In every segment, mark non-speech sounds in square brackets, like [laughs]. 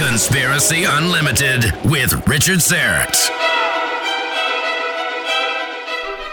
Conspiracy Unlimited with Richard Syrett.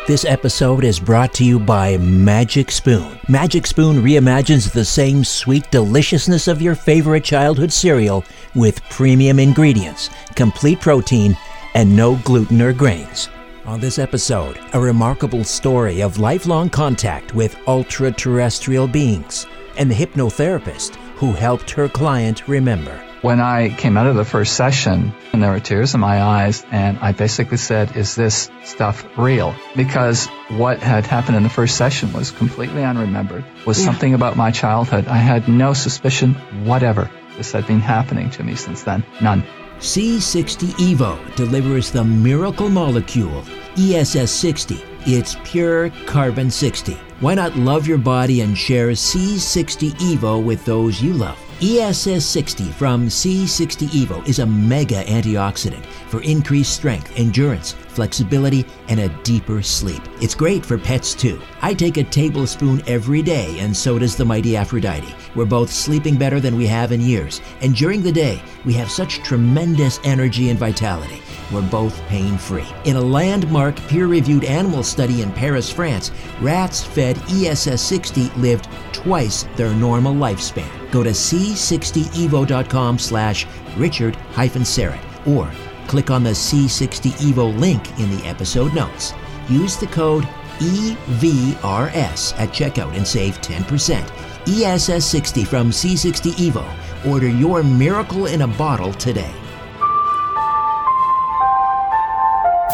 This episode is brought to you by Magic Spoon. Magic Spoon reimagines the same sweet deliciousness of your favorite childhood cereal with premium ingredients, complete protein, and no gluten or grains. On this episode, a remarkable story of lifelong contact with ultra terrestrial beings and the hypnotherapist who helped her client remember. When I came out of the first session, and there were tears in my eyes, and I basically said, Is this stuff real? Because what had happened in the first session was completely unremembered, was yeah. something about my childhood. I had no suspicion whatever this had been happening to me since then. None. C60 EVO delivers the miracle molecule, ESS 60. It's pure carbon 60. Why not love your body and share C60 EVO with those you love? ESS 60 from C60 EVO is a mega antioxidant for increased strength, endurance, flexibility, and a deeper sleep. It's great for pets too. I take a tablespoon every day, and so does the mighty Aphrodite. We're both sleeping better than we have in years, and during the day, we have such tremendous energy and vitality. We're both pain free. In a landmark peer reviewed animal study in Paris, France, rats fed ESS 60 lived twice their normal lifespan. Go to c60evo.com slash Richard Syrett or click on the C60 Evo link in the episode notes. Use the code EVRS at checkout and save 10%. ESS 60 from C60 Evo. Order your miracle in a bottle today.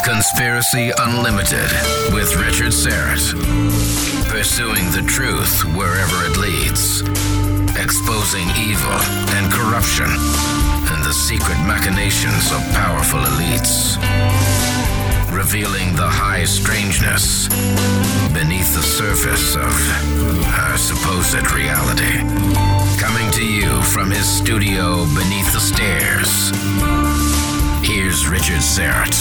Conspiracy Unlimited with Richard Syrett. Pursuing the truth wherever it leads. Exposing evil and corruption secret machinations of powerful elites. Revealing the high strangeness beneath the surface of our supposed reality. Coming to you from his studio beneath the stairs. Here's Richard Syrett.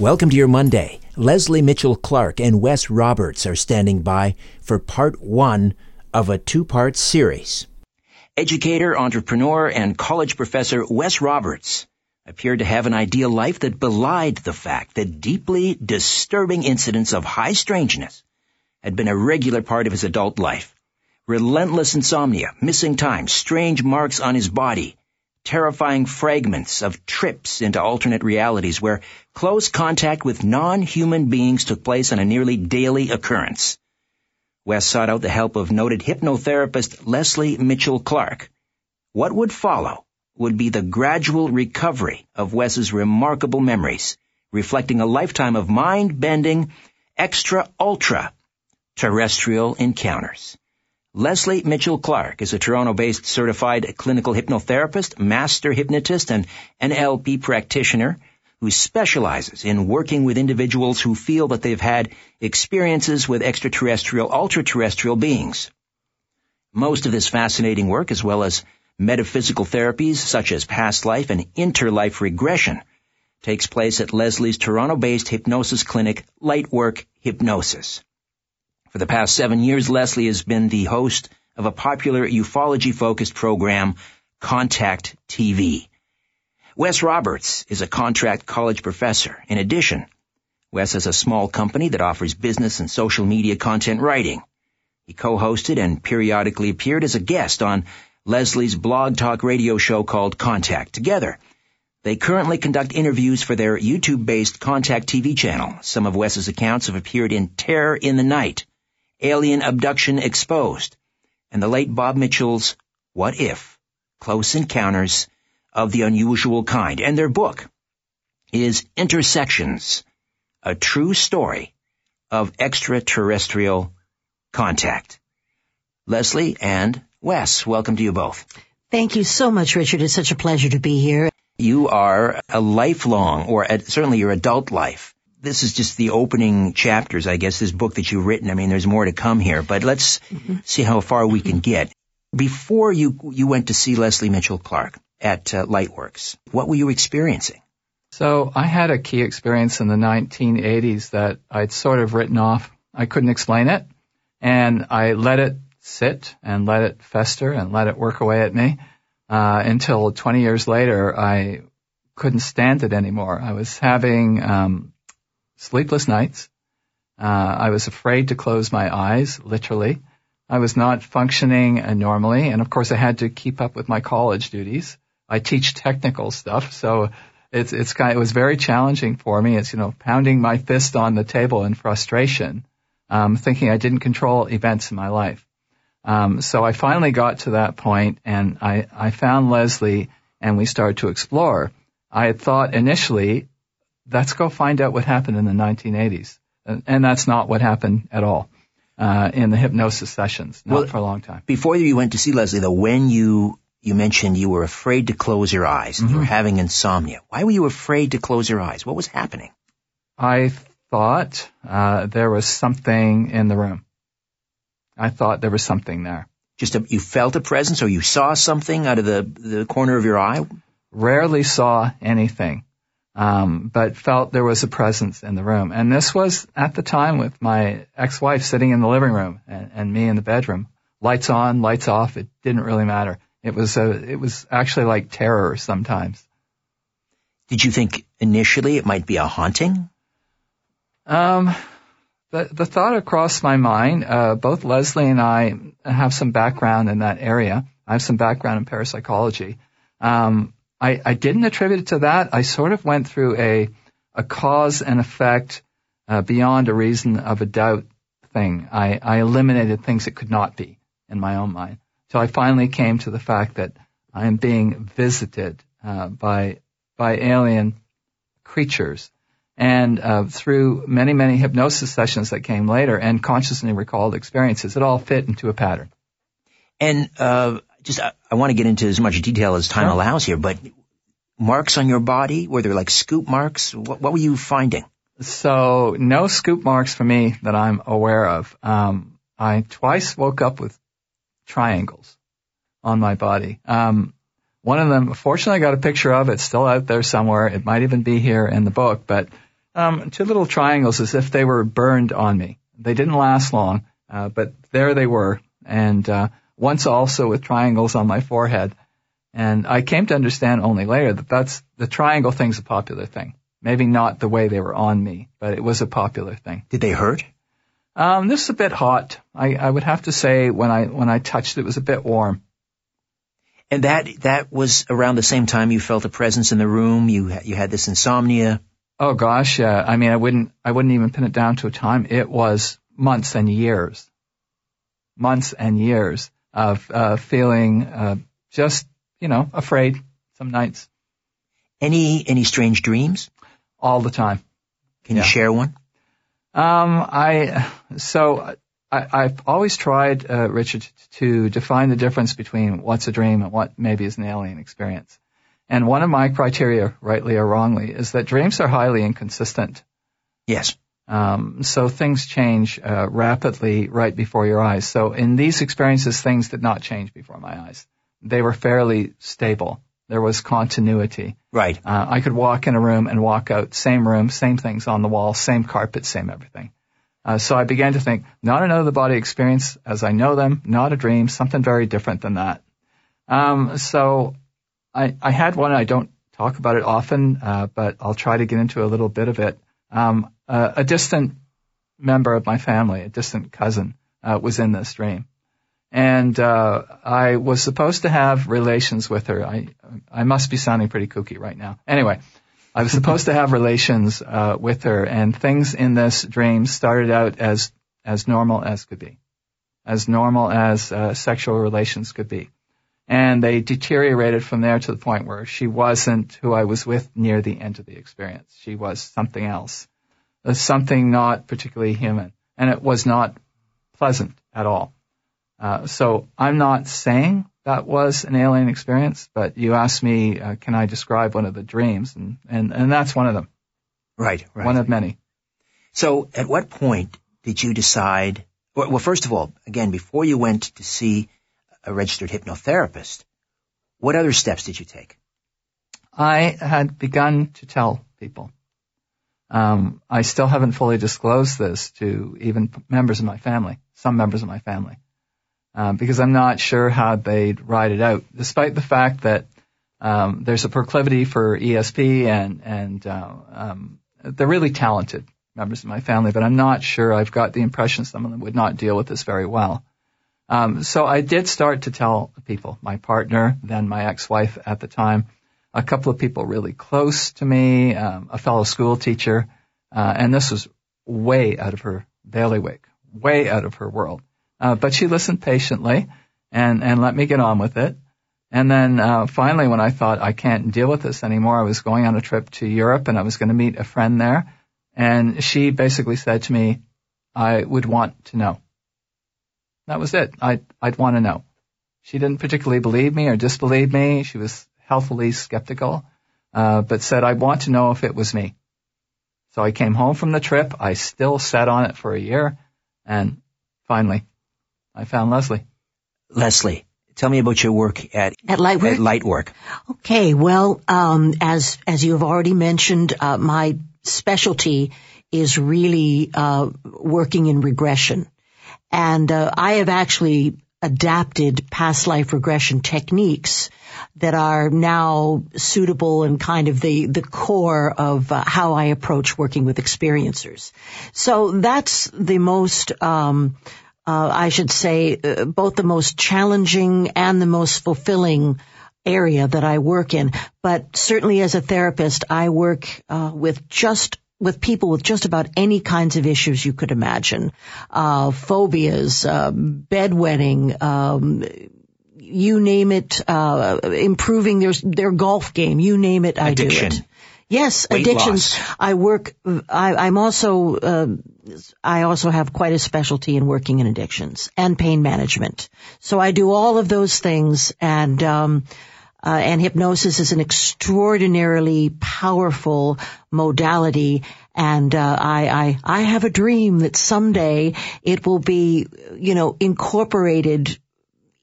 Welcome to your Monday. Lesley Mitchell-Clarke and Wes Roberts are standing by for part one of a two part series. Educator, entrepreneur, and college professor Wes Roberts appeared to have an ideal life that belied the fact that deeply disturbing incidents of high strangeness had been a regular part of his adult life relentless insomnia, missing time, strange marks on his body, terrifying fragments of trips into alternate realities where close contact with non-human beings took place on a nearly daily occurrence. Wes sought out the help of noted hypnotherapist Lesley Mitchell-Clarke. What would follow would be the gradual recovery of Wes's remarkable memories, reflecting a lifetime of mind-bending, extra-ultra terrestrial encounters. Lesley Mitchell-Clarke is a Toronto-based certified clinical hypnotherapist, master hypnotist, and NLP practitioner who specializes in working with individuals who feel that they've had experiences with extraterrestrial, ultra-terrestrial beings. Most of this fascinating work, as well as metaphysical therapies such as past life and interlife regression, takes place at Lesley's Toronto-based hypnosis clinic, Lightwork Hypnosis. For the past seven years, Lesley has been the host of a popular ufology-focused program, Contact TV. Wes Roberts is a contract college professor. In addition, Wes has a small company that offers business and social media content writing. He co-hosted and periodically appeared as a guest on Lesley's blog talk radio show called Contact Together. They currently conduct interviews for their YouTube-based Contact TV channel. Some of Wes's accounts have appeared in Terror in the Night, Alien Abduction Exposed, and the late Bob Mitchell's What If? Close Encounters of the Unusual Kind. And their book is Intersections, a true story of extraterrestrial contact. Lesley and Wes, welcome to you both. Thank you so much, Richard. It's such a pleasure to be here. You are a lifelong, or certainly your adult life, this is just the opening chapters, I guess, this book that you've written. I mean, there's more to come here, but let's mm-hmm. see how far we can get. Before you, you went to see Lesley Mitchell-Clarke at uh, Lightworks, what were you experiencing? So I had a key experience in the 1980s that I'd sort of written off. I couldn't explain it and I let it sit and let it fester and let it work away at me uh, until 20 years later I couldn't stand it anymore. I was having um, sleepless nights. Uh, I was afraid to close my eyes, literally. I was not functioning normally, and of course I had to keep up with my college duties. I teach technical stuff, so it's it's kind of, it was very challenging for me. It's you know pounding my fist on the table in frustration, um, thinking I didn't control events in my life. Um, so I finally got to that point, and I I found Lesley, and we started to explore. I had thought initially, let's go find out what happened in the 1980s, and, and that's not what happened at all. Uh, in the hypnosis sessions, not well, for a long time. Before you went to see Lesley, though, when you you mentioned you were afraid to close your eyes. Mm-hmm. You were having insomnia. Why were you afraid to close your eyes? What was happening? I thought uh, there was something in the room. I thought there was something there. Just a, you felt a presence, or you saw something out of the the corner of your eye. Rarely saw anything, um, but felt there was a presence in the room. And this was at the time with my ex-wife sitting in the living room and, and me in the bedroom. Lights on, lights off. It didn't really matter. It was a, it was actually like terror sometimes. Did you think initially it might be a haunting? Um, the, the thought crossed my mind. Uh, both Leslie and I have some background in that area. I have some background in parapsychology. Um, I, I didn't attribute it to that. I sort of went through a, a cause and effect uh, beyond a reason of a doubt thing. I, I eliminated things that could not be in my own mind. So I finally came to the fact that I am being visited uh, by by alien creatures, and uh, through many many hypnosis sessions that came later and consciously recalled experiences, it all fit into a pattern. And uh, just I, I want to get into as much detail as time sure. allows here, but marks on your body were there like scoop marks? What, what were you finding? So no scoop marks for me that I'm aware of. Um, I twice woke up with triangles on my body. Um, one of them, fortunately, I got a picture of it still out there somewhere. It might even be here in the book, but um, two little triangles as if they were burned on me. They didn't last long, uh, but there they were. And uh, once also with triangles on my forehead. And I came to understand only later that that's the triangle thing's a popular thing. Maybe not the way they were on me, but it was a popular thing. Did they hurt? Um, this is a bit hot. I, I would have to say when I when I touched it, it was a bit warm. And that that was around the same time you felt a presence in the room. You you had this insomnia. Oh gosh, yeah. I mean, I wouldn't I wouldn't even pin it down to a time. It was months and years, months and years of uh, feeling uh, just you know afraid some nights. Any any strange dreams? All the time. Can yeah. you share one? Um, I so I, I've always tried, uh, Richard, to define the difference between what's a dream and what maybe is an alien experience. And one of my criteria, rightly or wrongly, is that dreams are highly inconsistent. Yes. Um, so things change uh, rapidly right before your eyes. So in these experiences, things did not change before my eyes. They were fairly stable. There was continuity. Right. Uh, I could walk in a room and walk out, same room, same things on the wall, same carpet, same everything. Uh, so I began to think, not an out of the body experience as I know them, not a dream, something very different than that. Um, so I, I had one. I don't talk about it often, uh, but I'll try to get into a little bit of it. Um, uh, a distant member of my family, a distant cousin, uh, was in this dream and uh, I was supposed to have relations with her. I I must be sounding pretty kooky right now. Anyway, I was supposed to have relations uh, with her, and things in this dream started out as as normal as could be, as normal as uh, sexual relations could be, and they deteriorated from there to the point where she wasn't who I was with near the end of the experience. She was something else, uh, something not particularly human, and it was not pleasant at all. Uh, so I'm not saying that was an alien experience, but you asked me, uh, can I describe one of the dreams? And, and, and that's one of them. Right, right. One of many. So at what point did you decide, well, first of all, again, before you went to see a registered hypnotherapist, what other steps did you take? I had begun to tell people. Um, I still haven't fully disclosed this to even members of my family, some members of my family. Um, because I'm not sure how they'd ride it out, despite the fact that um, there's a proclivity for ESP and and uh, um, they're really talented members of my family, but I'm not sure. I've got the impression some of them would not deal with this very well. Um, so I did start to tell people, my partner, then my ex-wife at the time, a couple of people really close to me, um, a fellow school teacher, uh, and this was way out of her bailiwick, way out of her world. Uh, but she listened patiently and, and let me get on with it. And then uh, finally, when I thought I can't deal with this anymore, I was going on a trip to Europe and I was going to meet a friend there. And she basically said to me, I would want to know. That was it. I'd, I'd want to know. She didn't particularly believe me or disbelieve me. She was healthily skeptical, uh, but said, I want to know if it was me. So I came home from the trip. I still sat on it for a year. And finally, I found Lesley. Lesley, tell me about your work at at Lightwork. At Lightwork. Okay, well, um, as as you have already mentioned, uh, my specialty is really uh, working in regression, and uh, I have actually adapted past life regression techniques that are now suitable and kind of the, the core of uh, how I approach working with experiencers. So that's the most, um, uh, I should say, uh, both the most challenging and the most fulfilling area that I work in. But certainly as a therapist, I work uh, with just with people with just about any kinds of issues you could imagine, uh, phobias, uh, bedwetting, um, you name it, uh, improving their their golf game, you name it, I do it. Yes, Weight addictions. loss. I work. I, I'm also. Uh, I also have quite a specialty in working in addictions and pain management. So I do all of those things, and um, uh, and hypnosis is an extraordinarily powerful modality. And uh, I, I I have a dream that someday it will be, you know, incorporated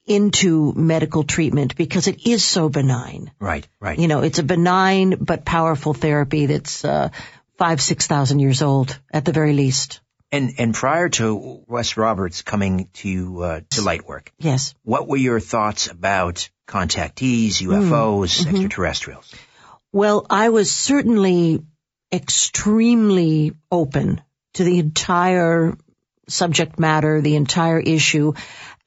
into medical treatment because it is so benign. Right, right. You know, it's a benign but powerful therapy that's uh, five, six thousand years old at the very least. And and prior to Wes Roberts coming to uh, to Lightwork, Yes. what were your thoughts about contactees, UFOs, extraterrestrials? Well, I was certainly extremely open to the entire subject matter, the entire issue.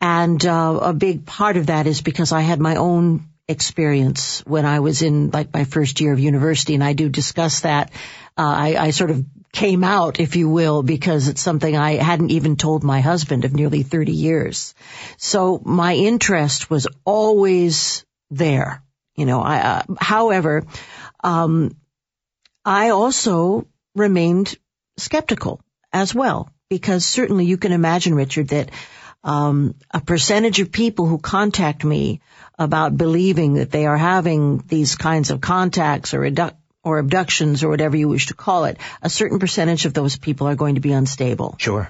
And uh, a big part of that is because I had my own experience when I was in like my first year of university, and I do discuss that. Uh, I, I sort of came out, if you will, because it's something I hadn't even told my husband of nearly 30 years. So my interest was always there. You know, I, uh, however, um, I also remained skeptical as well, because certainly you can imagine, Richard, that um, a percentage of people who contact me about believing that they are having these kinds of contacts or abduct- or abductions or whatever you wish to call it, a certain percentage of those people are going to be unstable. Sure.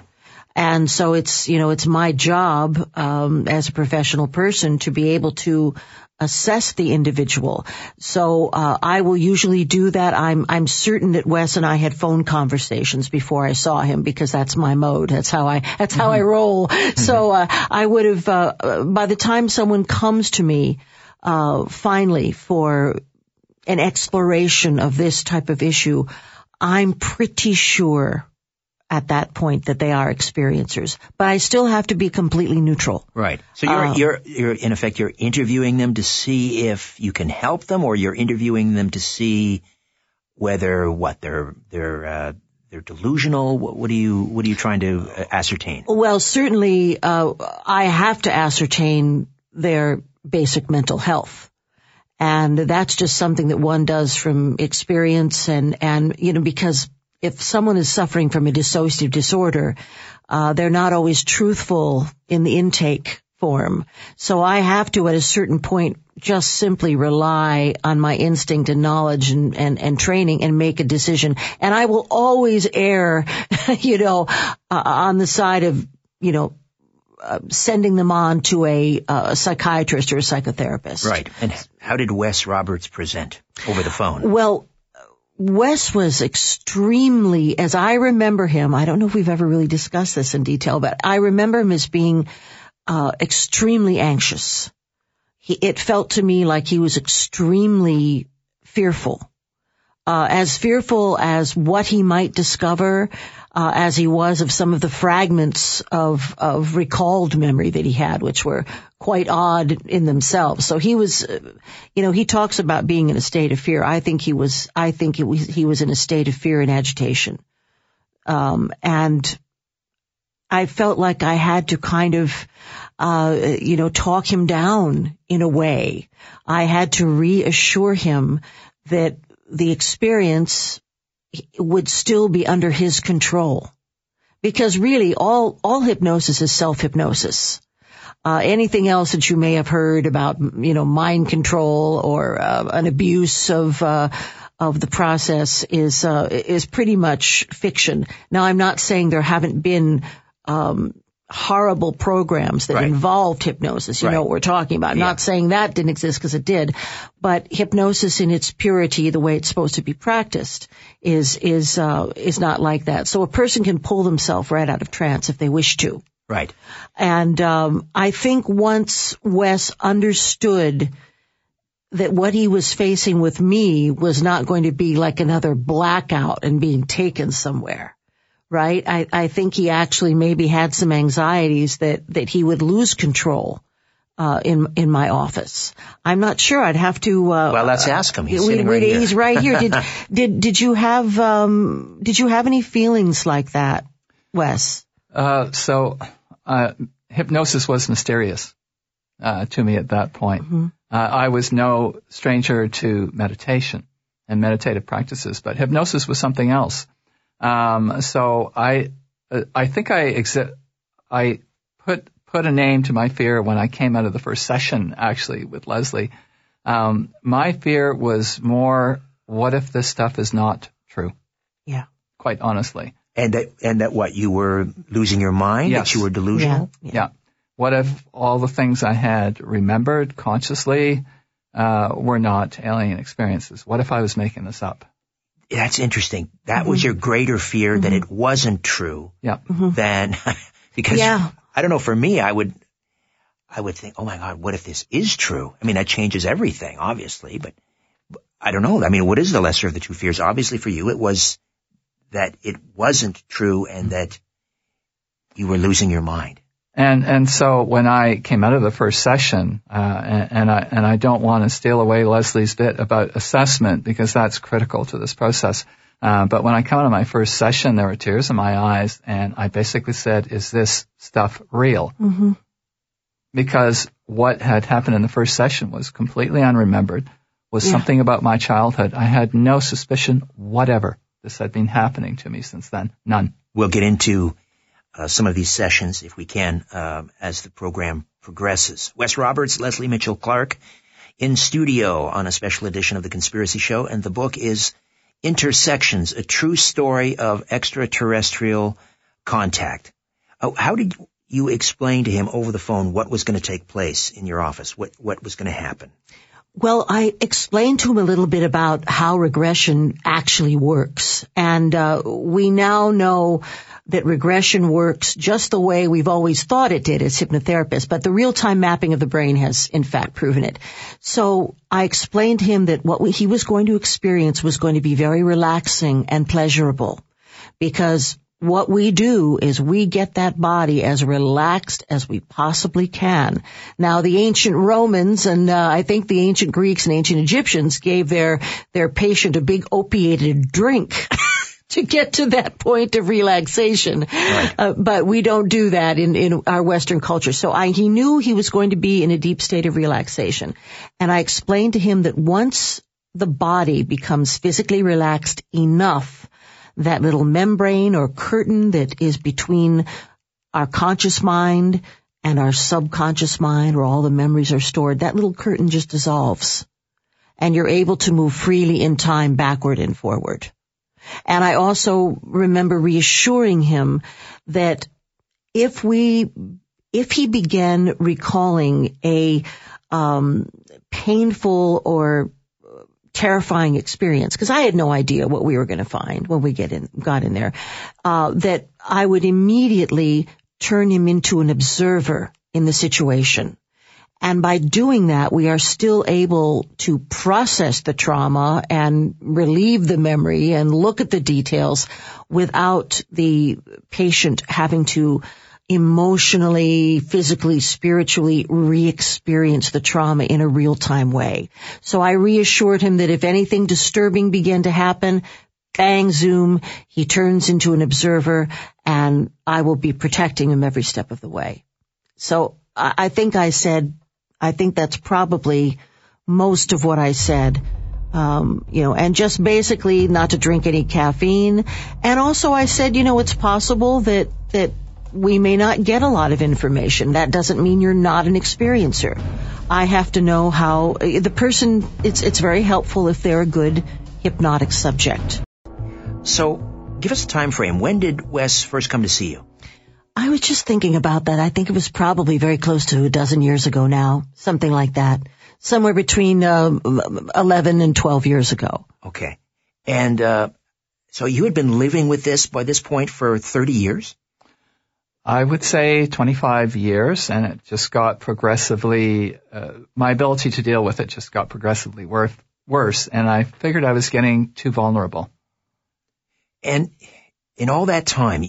And so it's, you know, it's my job, um, as a professional person to be able to assess the individual. So, uh, I will usually do that. I'm, I'm certain that Wes and I had phone conversations before I saw him because that's my mode. That's how I, that's how I roll. So, uh, I would have, uh, uh, by the time someone comes to me, uh, finally for an exploration of this type of issue, I'm pretty sure at that point that they are experiencers. But I still have to be completely neutral. Right. So you're Uh, you're you're in effect you're interviewing them to see if you can help them, or you're interviewing them to see whether what they're they're uh, they're delusional. What, what are you what are you trying to uh, ascertain? Well, certainly, uh, I have to ascertain their basic mental health. And that's just something that one does from experience and, and, you know, because if someone is suffering from a dissociative disorder, uh, they're not always truthful in the intake form. So I have to at a certain point just simply rely on my instinct and knowledge and, and, and training and make a decision. And I will always err, [laughs] you know, uh, on the side of, you know, uh, sending them on to a, uh, psychiatrist or a psychotherapist. Right. And how did Wes Roberts present over the phone? Well, Wes was extremely, as I remember him, I don't know if we've ever really discussed this in detail, but I remember him as being uh, extremely anxious. He, it felt to me like he was extremely fearful. Uh, as fearful as what he might discover, uh, as he was of some of the fragments of of recalled memory that he had, which were quite odd in themselves. So he was, uh, you know, he talks about being in a state of fear. I think he was. I think was, he was in a state of fear and agitation, um, and I felt like I had to kind of, uh, you know, talk him down in a way. I had to reassure him that the experience would still be under his control. Because really all, all hypnosis is self-hypnosis. Uh, anything else that you may have heard about, you know, mind control or uh, an abuse of, uh, of the process is, uh, is pretty much fiction. Now I'm not saying there haven't been, um, horrible programs that right. involved hypnosis. You right. know what we're talking about. Yeah. Not saying that didn't exist because it did, but hypnosis in its purity, the way it's supposed to be practiced, is is uh, is not like that. So a person can pull themselves right out of trance if they wish to. Right. And um, I think once Wes understood that what he was facing with me was not going to be like another blackout and being taken somewhere right? I, I think he actually maybe had some anxieties that, that he would lose control. Uh, in in my office, I'm not sure. I'd have to. Uh, well, let's ask him. He's we, sitting right we, here. He's right here. Did [laughs] did did you have um did you have any feelings like that, Wes? Uh, so, uh, hypnosis was mysterious uh, to me at that point. Mm-hmm. Uh, I was no stranger to meditation and meditative practices, but hypnosis was something else. Um, so I, I think I exi- I put put a name to my fear when I came out of the first session actually with Lesley. Um, my fear was more, what if this stuff is not true? Yeah. Quite honestly. And that, and that what, you were losing your mind? Yes. That you were delusional? Yeah. yeah. yeah. What if all the things I had remembered consciously, uh, were not alien experiences? What if I was making this up? That's interesting. That mm-hmm. was your greater fear mm-hmm. that it wasn't true. Yeah. Mm-hmm. Than [laughs] because yeah. I don't know. For me, I would I would think, oh my God, what if this is true? I mean, that changes everything, obviously, but I don't know. I mean, what is the lesser of the two fears? Obviously, for you, it was that it wasn't true and that you were losing your mind. And and so when I came out of the first session, uh, and, and, I and I don't want to steal away Lesley's bit about assessment because that's critical to this process. Uh, but when I come out of my first session, there were tears in my eyes, and I basically said, "Is this stuff real?" Mm-hmm. Because what had happened in the first session was completely unremembered. Was yeah. something about my childhood. I had no suspicion whatever this had been happening to me since then. None. We'll get into uh, some of these sessions, if we can, uh, as the program progresses. Wes Roberts, Lesley Mitchell-Clarke, in studio on a special edition of The Conspiracy Show, and the book is Intersections, a true story of extraterrestrial contact. Oh, how did you explain to him over the phone what was going to take place in your office? What, what was going to happen? Well, I explained to him a little bit about how regression actually works. And uh, we now know that regression works just the way we've always thought it did as hypnotherapists, but the real-time mapping of the brain has in fact proven it. So I explained to him that what he was going to experience was going to be very relaxing and pleasurable because what we do is we get that body as relaxed as we possibly can. Now, the ancient Romans and uh, I think the ancient Greeks and ancient Egyptians gave their their patient a big opiated drink. [laughs] to get to that point of relaxation. Right. Uh, but we don't do that in, in our Western culture. So I, he knew he was going to be in a deep state of relaxation. And I explained to him that once the body becomes physically relaxed enough, that little membrane or curtain that is between our conscious mind and our subconscious mind where all the memories are stored, that little curtain just dissolves. And you're able to move freely in time backward and forward. And I also remember reassuring him that if we, if he began recalling a um, painful or terrifying experience because I had no idea what we were going to find when we get in, got in there. Uh, that I would immediately turn him into an observer in the situation. And by doing that, we are still able to process the trauma and relieve the memory and look at the details without the patient having to emotionally, physically, spiritually re-experience the trauma in a real-time way. So I reassured him that if anything disturbing began to happen, bang, zoom, he turns into an observer and I will be protecting him every step of the way. So I think I said, I think that's probably most of what I said. Um, you know, and just basically not to drink any caffeine. And also I said, you know, it's possible that, that we may not get a lot of information. That doesn't mean you're not an experiencer. I have to know how the person, it's, it's very helpful if they're a good hypnotic subject. So give us a time frame. When did Wes first come to see you? I was just thinking about that. I think it was probably very close to a dozen years ago now, something like that. Somewhere between uh, 11 and 12 years ago. Okay. And uh, so you had been living with this by this point for 30 years? I would say 25 years, and it just got progressively, uh, my ability to deal with it just got progressively worth, worse, and I figured I was getting too vulnerable. And in all that time,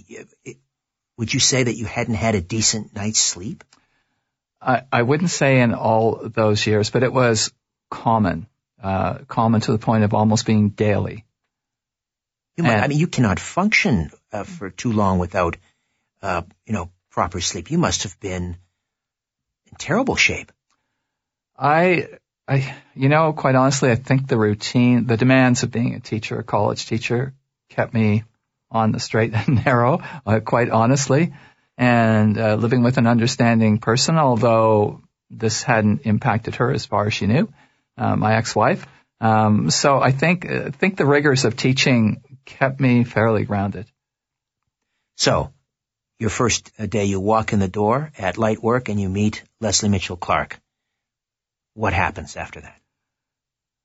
would you say that you hadn't had a decent night's sleep? I, I wouldn't say in all those years, but it was common, uh, common to the point of almost being daily. Might, I mean, you cannot function uh, for too long without, uh, you know, proper sleep. You must have been in terrible shape. I, I, you know, quite honestly, I think the routine, the demands of being a teacher, a college teacher, kept me on the straight [laughs] and narrow, uh, quite honestly, and uh, living with an understanding person, although this hadn't impacted her as far as she knew, uh, my ex-wife. Um, so I think I uh, think the rigors of teaching kept me fairly grounded. So, your first uh, day, you walk in the door at light work and you meet Lesley Mitchell-Clarke. What happens after that?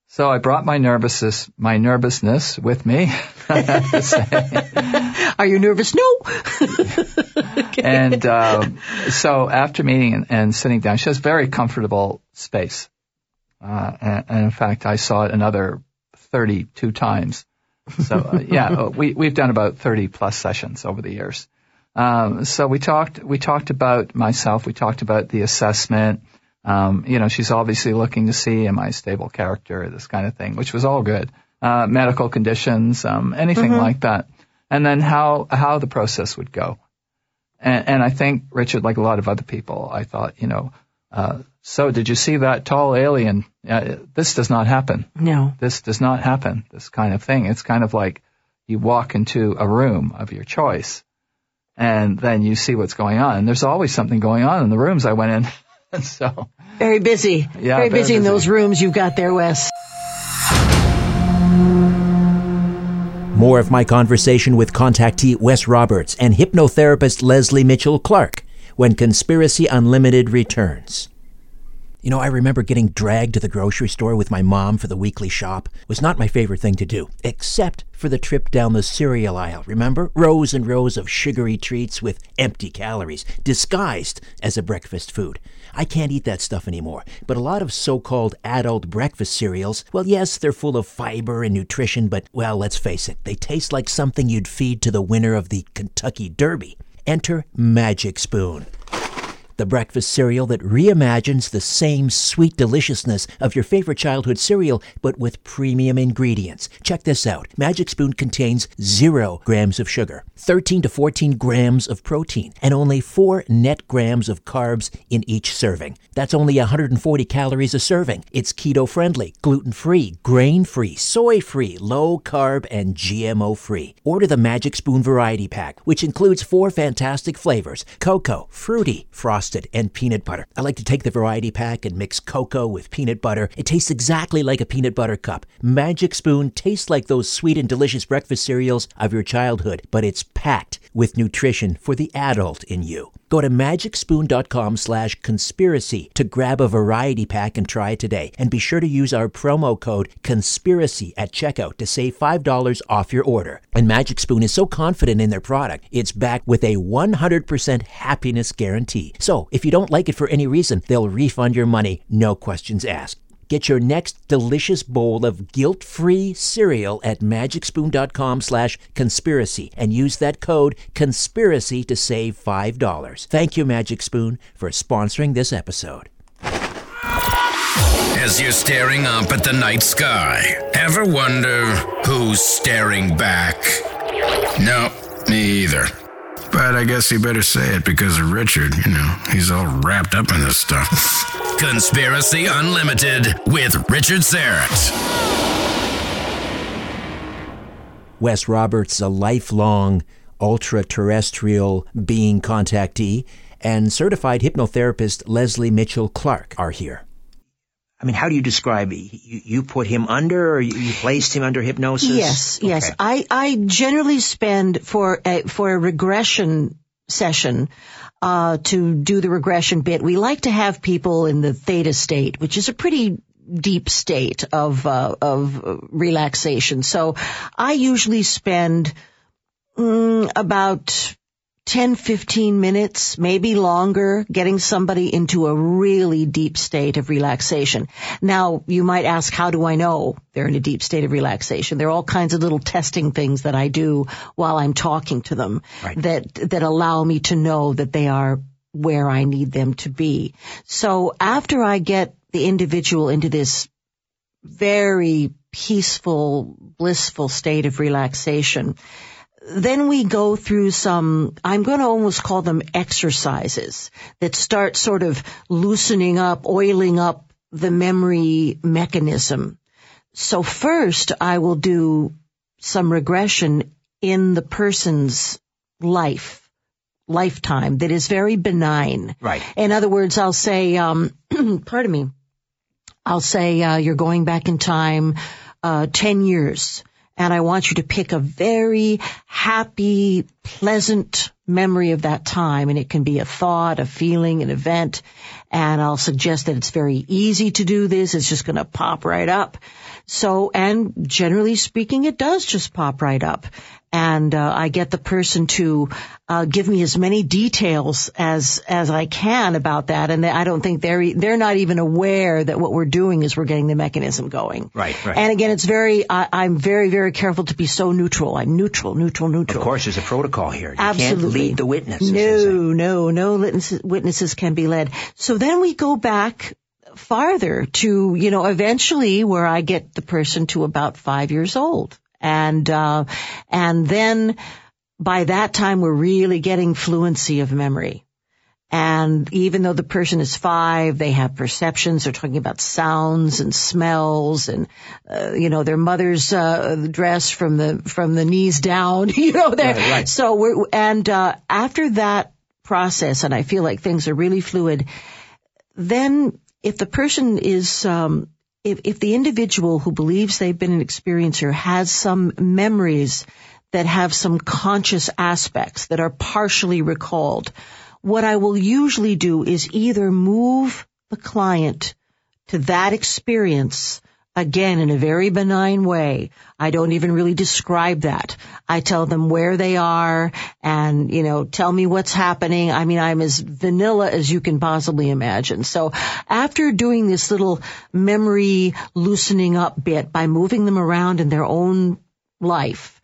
So I brought my nervousness, my nervousness with me. [laughs] [laughs] Are you nervous? No. [laughs] and uh, so after meeting and, and, sitting down, she has very comfortable space. Uh, and, and, in fact, I saw it another 32 times. So uh, [laughs] yeah, uh, we we've done about 30 plus sessions over the years. Um, so we talked we talked about myself. We talked about the assessment. Um, you know, she's obviously looking to see am I a stable character, this kind of thing, which was all good. Uh, medical conditions, um, anything mm-hmm. like that. And then how, how the process would go. And, and I think, Richard, like a lot of other people, I thought, you know, uh, so did you see that tall alien? Uh, this does not happen. No. This does not happen, this kind of thing. It's kind of like you walk into a room of your choice and then you see what's going on. And there's always something going on in the rooms I went in. [laughs] so very busy. Yeah, very, very busy, busy in those rooms you've got there, Wes. More of my conversation with contactee Wes Roberts and hypnotherapist Lesley Mitchell-Clarke when Conspiracy Unlimited returns. You know, I remember getting dragged to the grocery store with my mom for the weekly shop. It was not my favorite thing to do, except for the trip down the cereal aisle. Remember? Rows and rows of sugary treats with empty calories, disguised as a breakfast food. I can't eat that stuff anymore. But a lot of so called adult breakfast cereals, well, yes, they're full of fiber and nutrition, but, well, let's face it, they taste like something you'd feed to the winner of the Kentucky Derby. Enter Magic Spoon the breakfast cereal that reimagines the same sweet deliciousness of your favorite childhood cereal, but with premium ingredients. Check this out Magic Spoon contains zero grams of sugar, 13 to 14 grams of protein, and only 4 net grams of carbs in each serving. That's only 140 calories a serving. It's keto friendly, gluten free, grain free, soy free, low carb, and GMO free. Order the Magic Spoon Variety Pack, which includes four fantastic flavors cocoa, fruity, frosted toasted and peanut butter. I like to take the variety pack and mix cocoa with peanut butter. It tastes exactly like a peanut butter cup. Magic Spoon tastes like those sweet and delicious breakfast cereals of your childhood, but it's packed with nutrition for the adult in you. Go to magicspoon.com slash conspiracy to grab a variety pack and try it today. And be sure to use our promo code conspiracy at checkout to save $5 off your order. And Magic Spoon is so confident in their product, it's backed with a 100% happiness guarantee. So if you don't like it for any reason, they'll refund your money, no questions asked. Get your next delicious bowl of guilt-free cereal at magicspoon.com slash conspiracy and use that code conspiracy to save $5. Thank you, Magic Spoon, for sponsoring this episode. As you're staring up at the night sky, ever wonder who's staring back? No, me either. But I guess you better say it because of Richard, you know, he's all wrapped up in this stuff. [laughs] Conspiracy Unlimited with Richard Syrett. Wes Roberts, a lifelong ultra terrestrial being contactee, and certified hypnotherapist Lesley Mitchell-Clarke are here. I mean, how do you describe it? You, you put him under or you, placed him under hypnosis? Yes, Okay. yes. I, I generally spend for a, for a regression session, uh, to do the regression bit. We like to have people in the theta state, which is a pretty deep state of, uh, of relaxation. So I usually spend, mm, about 10, 15 minutes, maybe longer, getting somebody into a really deep state of relaxation. Now, you might ask, how do I know they're in a deep state of relaxation? There are all kinds of little testing things that I do while I'm talking to them Right. that, that allow me to know that they are where I need them to be. So after I get the individual into this very peaceful, blissful state of relaxation, then we go through some, I'm going to almost call them exercises that start sort of loosening up, oiling up the memory mechanism. So first I will do some regression in the person's life, lifetime that is very benign. Right. In other words, I'll say, um, [clears throat] pardon me, I'll say uh, you're going back in time uh, 10 years and I want you to pick a very happy, pleasant memory of that time and it can be a thought, a feeling, an event and I'll suggest that it's very easy to do this. It's just going to pop right up. So, and generally speaking, it does just pop right up. And uh, I get the person to uh, give me as many details as as I can about that, and they, I don't think they're they're not even aware that what we're doing is we're getting the mechanism going. Right, right. And again, it's very I, I'm very very careful to be so neutral. I'm neutral, neutral, neutral. Of course, there's a protocol here. You Absolutely. Lead the witnesses. No, no, no witnesses, witnesses can be led. So then we go back farther to, you know, eventually where I get the person to about five years old. And, uh, and then by that time we're really getting fluency of memory. And even though the person is five, they have perceptions. They're talking about sounds and smells and, uh, you know, their mother's, uh, dress from the, from the knees down, [laughs] you know, they're, Right, right. so we're, and, uh, after that process, and I feel like things are really fluid, then if the person is, um, if, if the individual who believes they've been an experiencer has some memories that have some conscious aspects that are partially recalled, what I will usually do is either move the client to that experience again in a very benign way. I don't even really describe that. I tell them where they are and, you know, tell me what's happening. I mean, I'm as vanilla as you can possibly imagine. So after doing this little memory loosening up bit by moving them around in their own life,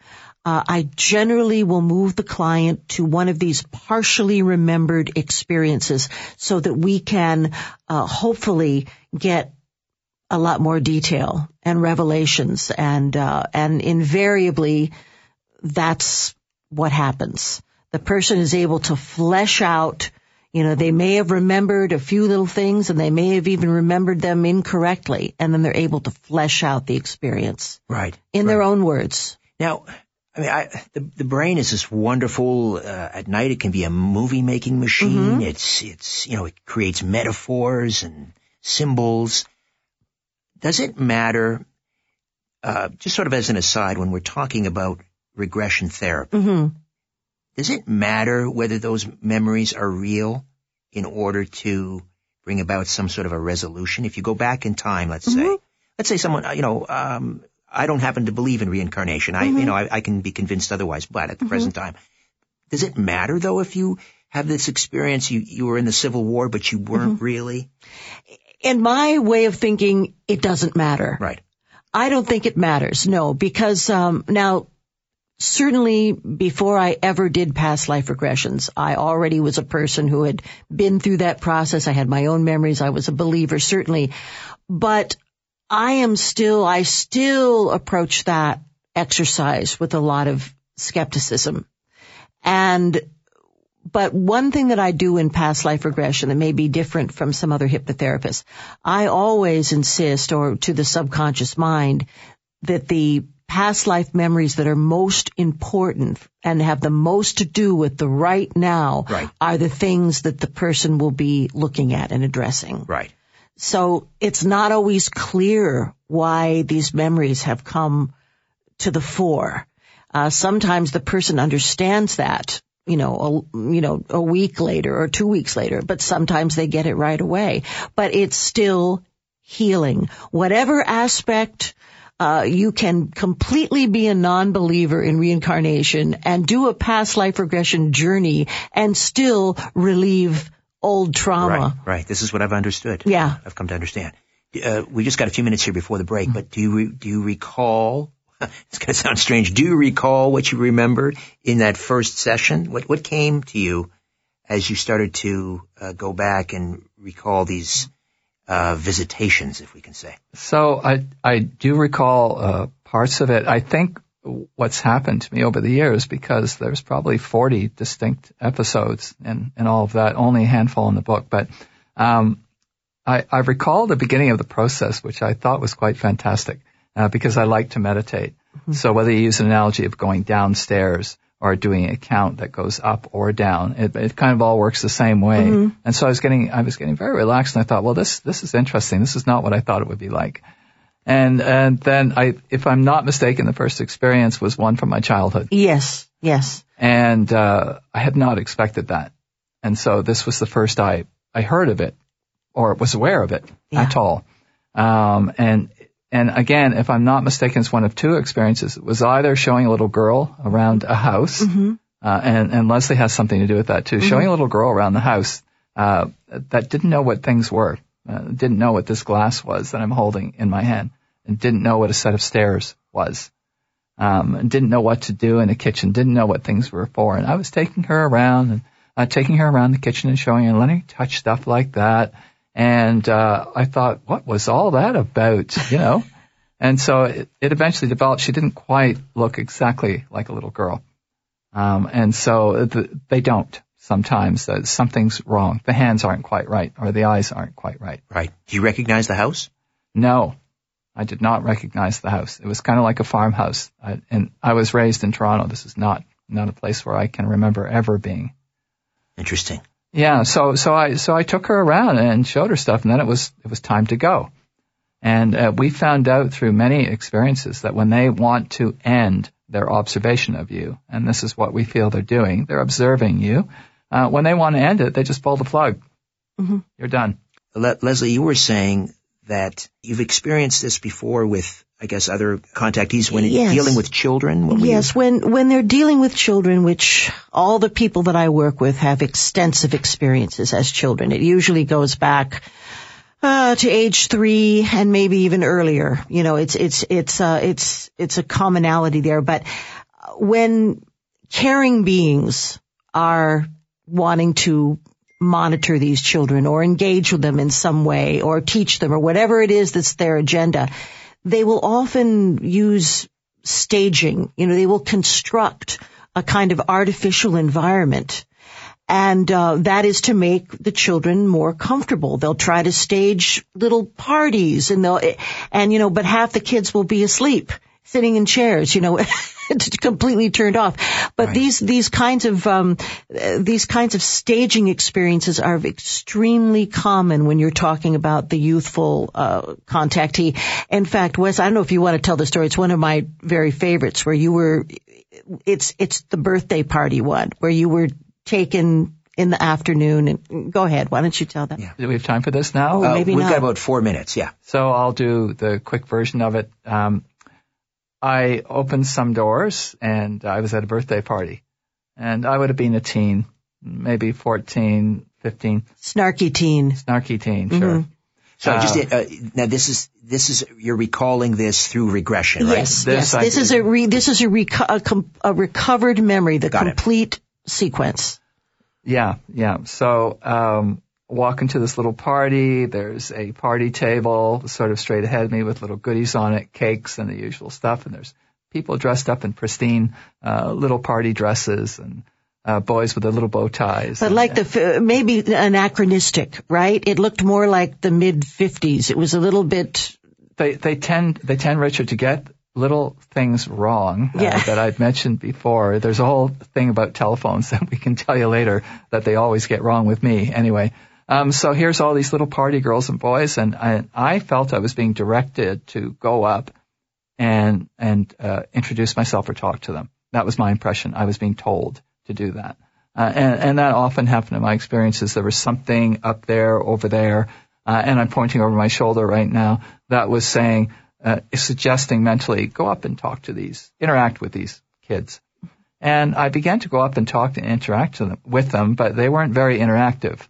uh, I generally will move the client to one of these partially remembered experiences so that we can uh, hopefully get a lot more detail and revelations and uh, and invariably that's what happens. The person is able to flesh out you know, they may have remembered a few little things and they may have even remembered them incorrectly and then they're able to flesh out the experience Right. in right. their own words. Now, I mean, I, the the brain is this wonderful. Uh, at night, it can be a movie making machine. It's it's you know it creates metaphors and symbols. Does it matter? Uh, just sort of as an aside, when we're talking about regression therapy, hmm does it matter whether those memories are real in order to bring about some sort of a resolution? If you go back in time, let's say, let's say someone, uh, you know, um, I don't happen to believe in reincarnation. I, you mm-hmm. know, I, I can be convinced otherwise, but at the mm-hmm. present time, does it matter though if you have this experience, you, you were in the Civil War, but you weren't mm-hmm. really? In my way of thinking, it doesn't matter. Right. I don't think it matters. No, because um, now certainly before I ever did past life regressions, I already was a person who had been through that process. I had my own memories. I was a believer, certainly, but I am still, I still approach that exercise with a lot of skepticism. And but one thing that I do in past life regression that may be different from some other hypnotherapists, I always insist or to the subconscious mind that the past life memories that are most important and have the most to do with the right now Right. are the things that the person will be looking at and addressing. Right. So it's not always clear why these memories have come to the fore. Uh, sometimes the person understands that, you know, a, you know, a week later or two weeks later, but sometimes they get it right away. But it's still healing. Whatever aspect, uh, you can completely be a non-believer in reincarnation and do a past life regression journey and still relieve old trauma. Right. Right. This is what I've understood. Yeah. I've come to understand. Uh, we just got a few minutes here before the break, but do you re- do you recall? [laughs] It's going to sound strange. Do you recall what you remembered in that first session? What what came to you as you started to uh, go back and recall these uh, visitations, if we can say? So I I do recall uh, parts of it. I think what's happened to me over the years because there's probably 40 distinct episodes and and all of that. Only a handful in the book, but um, I I recall the beginning of the process, which I thought was quite fantastic uh, because I like to meditate. So whether you use an analogy of going downstairs or doing a count that goes up or down, it, it kind of all works the same way. And so I was getting I was getting very relaxed, and I thought, well, this this is interesting. This is not what I thought it would be like. And and then I, if I'm not mistaken, the first experience was one from my childhood, Yes, yes. and uh, I had not expected that. And so this was the first I I heard of it or was aware of it Yeah. at all. Um, and and again, if I'm not mistaken, it's one of two experiences. It was either showing a little girl around a house, uh, and and Lesley has something to do with that too. Showing a little girl around the house uh, that didn't know what things were, uh, didn't know what this glass was that I'm holding in my hand, and didn't know what a set of stairs was. Um, and didn't know what to do in the kitchen, didn't know what things were for. And I was taking her around and uh, taking her around the kitchen and showing her and letting her touch stuff like that. And uh, I thought, what was all that about? You know? [laughs] and so it, it eventually developed. She didn't quite look exactly like a little girl. Um, and so the, they don't sometimes. Uh, something's wrong. The hands aren't quite right or the eyes aren't quite right. Right. Do you recognize the house? No, I did not recognize the house. It was kind of like a farmhouse. I, and I was raised in Toronto. This is not, not a place where I can remember ever being. Interesting. Yeah, so so I so I took her around and showed her stuff, and then it was it was time to go. And uh, we found out through many experiences that when they want to end their observation of you, and this is what we feel they're doing, they're observing you. Uh, when they want to end it, they just pull the plug. You're done. Le- Lesley, you were saying that you've experienced this before with, I guess, other contactees when Yes. dealing with children. What were you- Yes, when when they're dealing with children, which all the people that I work with have extensive experiences as children. It usually goes back uh, to age three and maybe even earlier. You know, it's it's it's uh, it's it's a commonality there. But when caring beings are wanting to monitor these children or engage with them in some way or teach them or whatever it is that's their agenda, they will often use staging. You know, they will construct a kind of artificial environment. And uh, that is to make the children more comfortable. They'll try to stage little parties, and they'll, and you know, but half the kids will be asleep. Sitting in chairs, you know, [laughs] completely turned off. But Right. these these kinds of um, these kinds of staging experiences are extremely common when you're talking about the youthful uh, contactee. In fact, Wes, I don't know if you want to tell the story. It's one of my very favorites where you were. It's it's the birthday party one where you were taken in the afternoon. And go ahead, why don't you tell that? Yeah. Do we have time for this now? Oh, Uh, maybe we've not. got about four minutes. Yeah. So I'll do the quick version of it. Um, I opened some doors and I was at a birthday party and I would have been a teen, maybe 14, 15, Snarky teen. snarky teen, sure. So Uh, just uh, now, this is this is you're recalling this through regression, right? Yes, This yes. I This is a re, this is a, reco- a, com- a recovered memory, the Got it. complete sequence. Yeah, yeah. So, um, walk into this little party. There's a party table sort of straight ahead of me with little goodies on it, cakes and the usual stuff. And there's people dressed up in pristine, uh, little party dresses and, uh, boys with their little bow ties. But and- like the maybe anachronistic, right? It looked more like the mid '50s. It was a little bit. they they tend they tend Richard to get little things wrong uh, Yeah. that I've mentioned before. There's a whole thing about telephones [laughs] that we can tell you later that they always get wrong with me. Anyway, um, so here's all these little party girls and boys, and I, I felt I was being directed to go up and and uh, introduce myself or talk to them. That was my impression. I was being told to do that. Uh, and, and that often happened in my experiences. There was something up there, over there, uh, and I'm pointing over my shoulder right now that was saying, uh, suggesting mentally, go up and talk to these, interact with these kids. And I began to go up and talk and interact them, with them, but they weren't very interactive.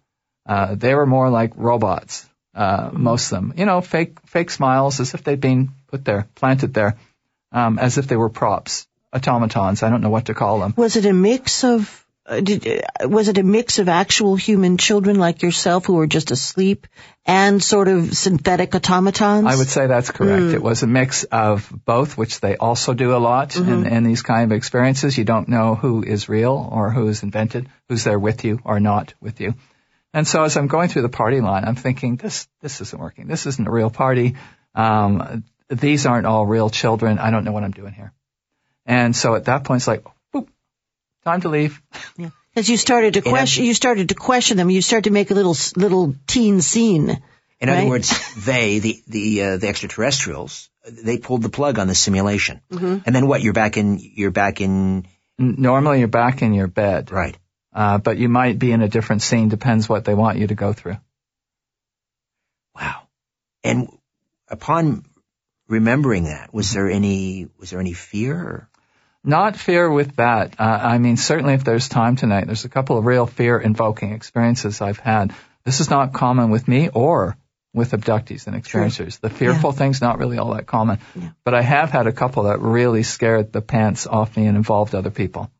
Uh, they were more like robots, uh, most of them. You know, fake, fake smiles as if they'd been put there, planted there, um, as if they were props, automatons. I don't know what to call them. Was it a mix of? Uh, did, uh, was it a mix of actual human children like yourself who were just asleep and sort of synthetic automatons? I would say that's correct. It was a mix of both, which they also do a lot in, in these kind of experiences. You don't know who is real or who is invented, who's there with you or not with you. And so as I'm going through the party line, I'm thinking, this, this isn't working. This isn't a real party. Um, these aren't all real children. I don't know what I'm doing here. And so at that point, it's like, boop, time to leave. Because you started to [laughs] question, you started to question them. You started to make a little little teen scene. In Right. other words, they, the the uh, the extraterrestrials, they pulled the plug on the simulation. Mm-hmm. And then what? You're back in. You're back in. Normally you're back in your bed, Right. Uh, but you might be in a different scene. Depends what they want you to go through. Wow. And upon remembering that, was there any was there any fear? Or? Not fear with that. Uh, I mean, certainly if there's time tonight, there's a couple of real fear invoking experiences I've had. This is not common with me or with abductees and experiencers. The fearful thing's not really all that common. But I have had a couple that really scared the pants off me and involved other people.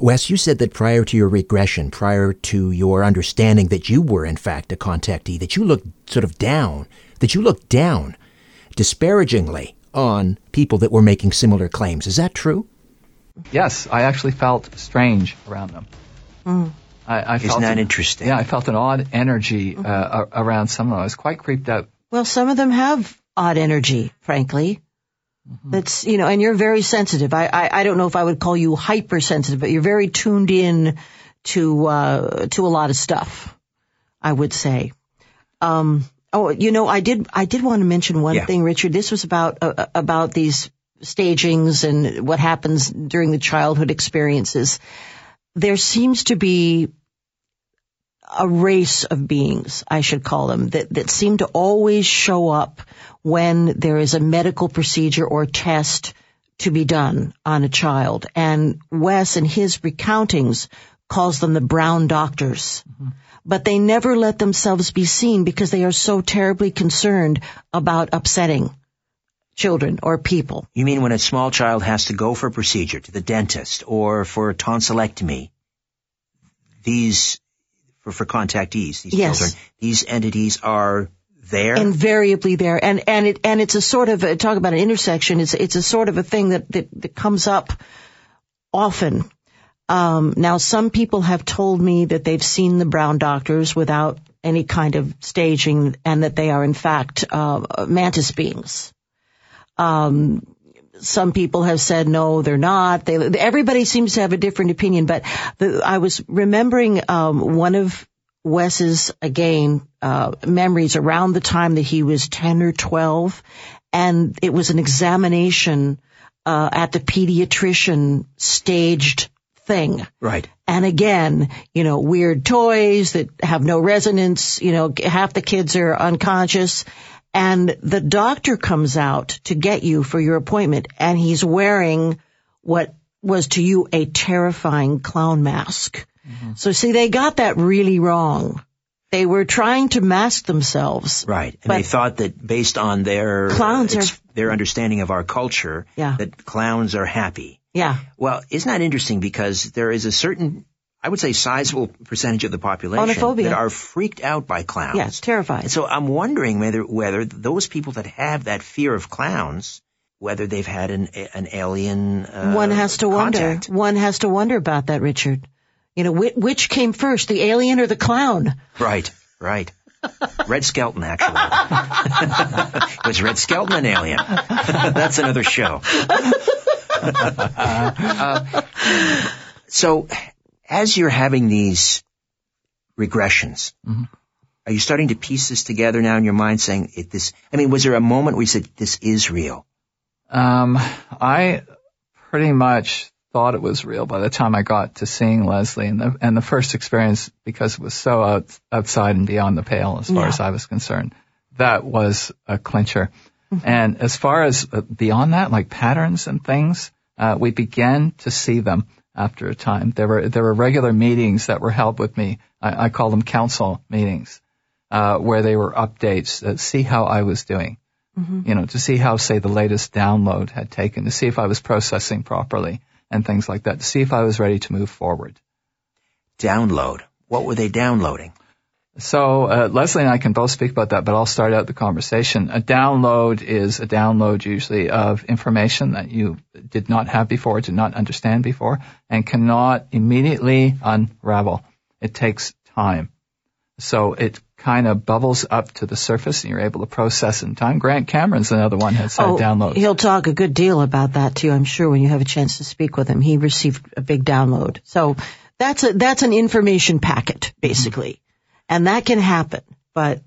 Wes, you said that prior to your regression, prior to your understanding that you were in fact a contactee, that you looked sort of down, that you looked down disparagingly on people that were making similar claims. Is that true? Yes, I actually felt strange around them. I, I Isn't felt that an- interesting? Yeah, I felt an odd energy uh, a- around some of them. I was quite creeped out. Well, some of them have odd energy, frankly. That's you know, and you're very sensitive. I, I I don't know if I would call you hypersensitive, but you're very tuned in to uh to a lot of stuff. I would say. Um. Oh, you know, I did I did want to mention one Yeah. thing, Richard. This was about uh, about these stagings and what happens during the childhood experiences. There seems to be a race of beings, I should call them, that, that seem to always show up when there is a medical procedure or test to be done on a child. And Wes, in his recountings, calls them the brown doctors. Mm-hmm. But they never let themselves be seen because they are so terribly concerned about upsetting children or people. You mean when a small child has to go for a procedure to the dentist or for a tonsillectomy? These for for contactees, these Yes. children, these entities are there. invariably there. And and it and it's a sort of a, talk about an intersection. It's it's a sort of a thing that that, that comes up often. Um now some people have told me that they've seen the brown doctors without any kind of staging and that they are in fact uh, mantis beings. Um some people have said no, they're not. They, everybody seems to have a different opinion. But the, I was remembering um, one of Wes's again uh, memories around the time that he was ten or twelve, and it was an examination uh, at the pediatrician staged thing. Right. And again, you know, weird toys that have no resonance. You know, half the kids are unconscious and the doctor comes out to get you for your appointment and he's wearing what was to you a terrifying clown mask. Mm-hmm. So see, they got that really wrong. They were trying to mask themselves. Right. And they thought that based on their clowns ex- are, their understanding of our culture, yeah. that clowns are happy. Yeah. Well, isn't that interesting because there is a certain I would say sizable percentage of the population that are freaked out by clowns. Yeah, it's terrified. so I'm wondering whether whether those people that have that fear of clowns, whether they've had an an alien. Uh, One has to contact. wonder. One has to wonder about that, Richard. You know, which, came first, the alien or the clown? Right, right. Red Skelton, actually. [laughs] it was Red Skelton and Alien. [laughs] That's another show. [laughs] uh, so as you're having these regressions, mm-hmm. are you starting to piece this together now in your mind saying it this, I mean, was there a moment where you said this is real? Um, I pretty much thought it was real by the time I got to seeing Lesley and the, and the first experience because it was so out, outside and beyond the pale as far yeah. as I was concerned. That was a clincher. Mm-hmm. And as far as uh, beyond that, like patterns and things, uh, we began to see them after a time. There were there were regular meetings that were held with me. I, I call them council meetings, uh, where they were updates to see how I was doing. Mm-hmm. You know, to see how say the latest download had taken, to see if I was processing properly and things like that, to see if I was ready to move forward. Download. What were they downloading? So uh, Lesley and I can both speak about that, but I'll start out the conversation. A download is a download usually of information that you did not have before, did not understand before, and cannot immediately unravel. It takes time. So it kind of bubbles up to the surface and you're able to process in time. Grant Cameron's another one has had oh, downloads. He'll talk a good deal about that too, I'm sure, when you have a chance to speak with him. He received a big download. So that's a, that's an information packet, basically. Mm-hmm and that can happen. But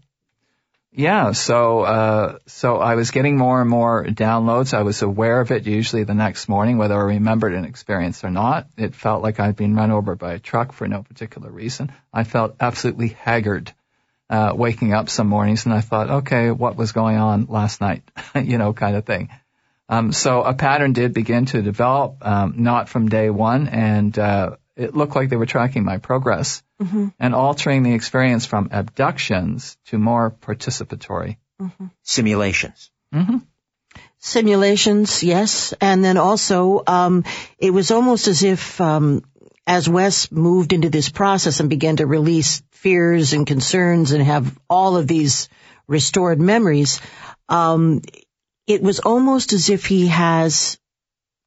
yeah, so uh, so I was getting more and more downloads. I was aware of it usually the next morning, whether I remembered an experience or not. It felt like I'd been run over by a truck for no particular reason. I felt absolutely haggard uh, waking up some mornings, and I thought, okay, what was going on last night? [laughs] you know, kind of thing. Um, so a pattern did begin to develop, um, not from day one, and uh, it looked like they were tracking my progress mm-hmm. and altering the experience from abductions to more participatory mm-hmm. simulations. Mm-hmm. Simulations, yes, and then also um, it was almost as if um, as Wes moved into this process and began to release fears and concerns and have all of these restored memories, um, it was almost as if he has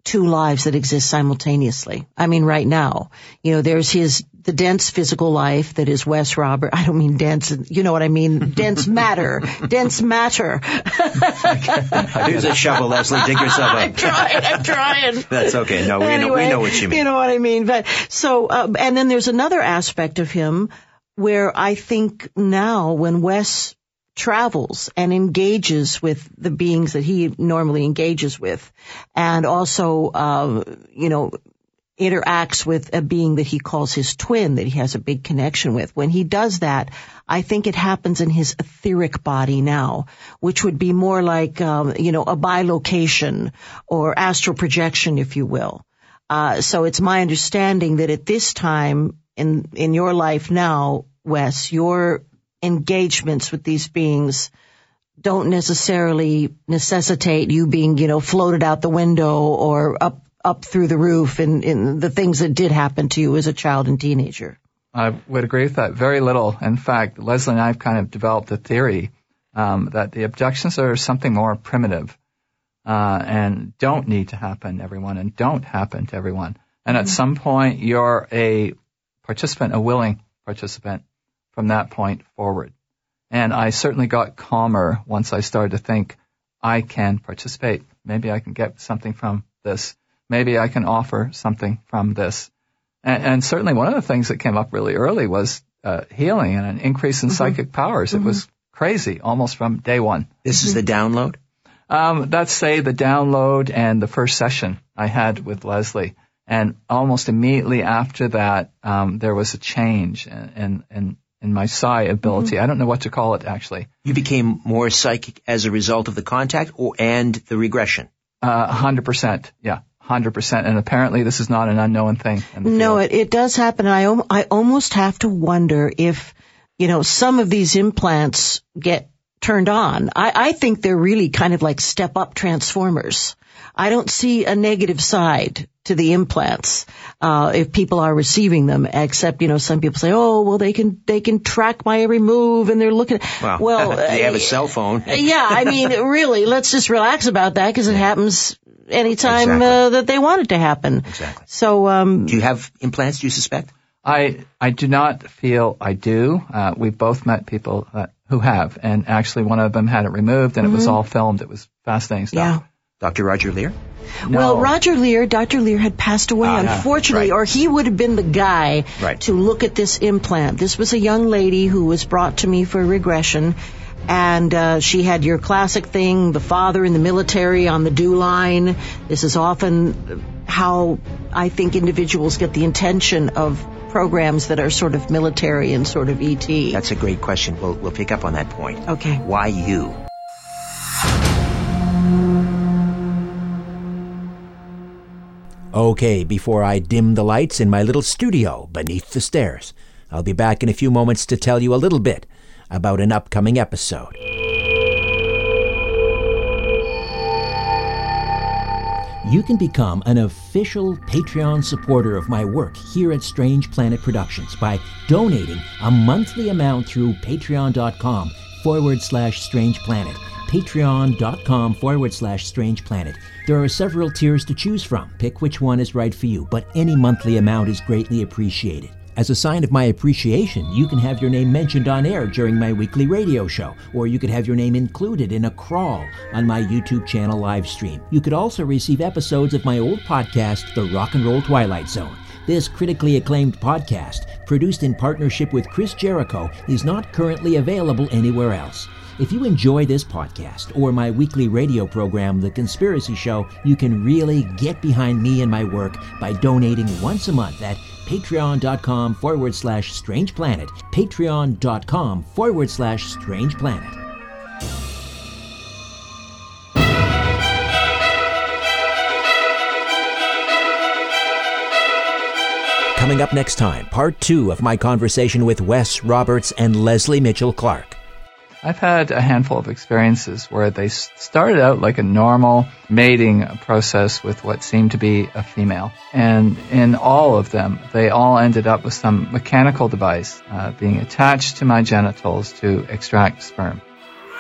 two lives that exist simultaneously. I mean, right now, you know, there's his, the dense physical life that is Wes Robert. [laughs] I don't mean dense, you know what I mean? dense matter. [laughs] dense matter. [laughs] Here's a shovel, Lesley. Dig yourself up. I'm trying. I'm trying. That's okay. No, we, anyway, know, we know what you mean. You know what I mean? But so, uh, and then there's another aspect of him where I think now when Wes travels and engages with the beings that he normally engages with and also, uh, you know, interacts with a being that he calls his twin that he has a big connection with. When he does that, I think it happens in his etheric body now, which would be more like, um, you know, a bilocation or astral projection, if you will. Uh, so it's my understanding that at this time in, in your life now, Wes, your engagements with these beings don't necessarily necessitate you being, you know, floated out the window or up up through the roof and, and the things that did happen to you as a child and teenager. I would agree with that very little. In fact, Lesley and I have kind of developed a theory um, that the abductions are something more primitive uh, and don't need to happen to everyone and don't happen to everyone. And at mm-hmm. some point, you're a participant, a willing participant from that point forward. And I certainly got calmer once I started to think I can participate Maybe I can get something from this. Maybe I can offer something from this. And, and certainly one of the things that came up really early was uh, healing and an increase in mm-hmm. psychic powers. Mm-hmm. It was crazy almost from day one. This mm-hmm. is the download? Um, that's say the download and the first session I had with Lesley. And almost immediately after that, um, there was a change in, in, in, in my psi ability. Mm-hmm. I don't know what to call it actually. You became more psychic as a result of the contact or, and the regression? Uh, 100%. Yeah. 100%. And apparently this is not an unknown thing. no, it, it does happen. I, I almost have to wonder if, you know, some of these implants get turned on. I, I think they're really kind of like step up transformers. I don't see a negative side to the implants uh, if people are receiving them. Except, you know, some people say, "Oh, well, they can they can track my every move, and they're looking." [laughs] Well, [laughs] well they have a cell phone. [laughs] yeah, I mean, really, let's just relax about that because it happens anytime exactly. uh, that they want it to happen. Exactly. So, um, do you have implants? Do you suspect? I I do not feel I do. Uh, we've both met people that, who have, and actually one of them had it removed, and mm-hmm. it was mm-hmm. all filmed. It was fascinating stuff. Yeah. Dr. Roger Leir? No. Well, Roger Leir, Dr. Leir had passed away, ah, unfortunately, right. or he would have been the guy right. to look at this implant. This was a young lady who was brought to me for regression, and uh, she had your classic thing, the father in the military on the DEW Line. This is often how I think individuals get the intention of programs that are sort of military and sort of ET. That's a great question. We'll, we'll pick up on that point. Okay. Why you? Okay, before I dim the lights in my little studio beneath the stairs, I'll be back in a few moments to tell you a little bit about an upcoming episode. You can become an official Patreon supporter of my work here at Strange Planet Productions by donating a monthly amount through patreon.com forward slash strange planet. Patreon.com forward slash strange planet. There are several tiers to choose from. Pick which one is right for you, but any monthly amount is greatly appreciated. As a sign of my appreciation, you can have your name mentioned on air during my weekly radio show, or you could have your name included in a crawl on my YouTube channel live stream. You could also receive episodes of my old podcast, The Rock and Roll Twilight Zone. This critically acclaimed podcast, produced in partnership with Chris Jericho, is not currently available anywhere else. If you enjoy this podcast or my weekly radio program, The Conspiracy Show, you can really get behind me and my work by donating once a month at patreon.com forward slash strange planet. Patreon.com forward slash strange planet. Coming up next time, part two of my conversation with Wes Roberts and Lesley Mitchell-Clarke. I've had a handful of experiences where they started out like a normal mating process with what seemed to be a female. And in all of them, they all ended up with some mechanical device uh, being attached to my genitals to extract sperm.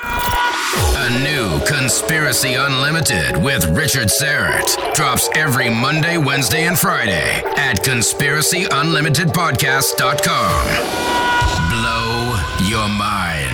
A new Conspiracy Unlimited with Richard Syrett drops every Monday, Wednesday, and Friday at conspiracyunlimitedpodcast.com. Blow your mind.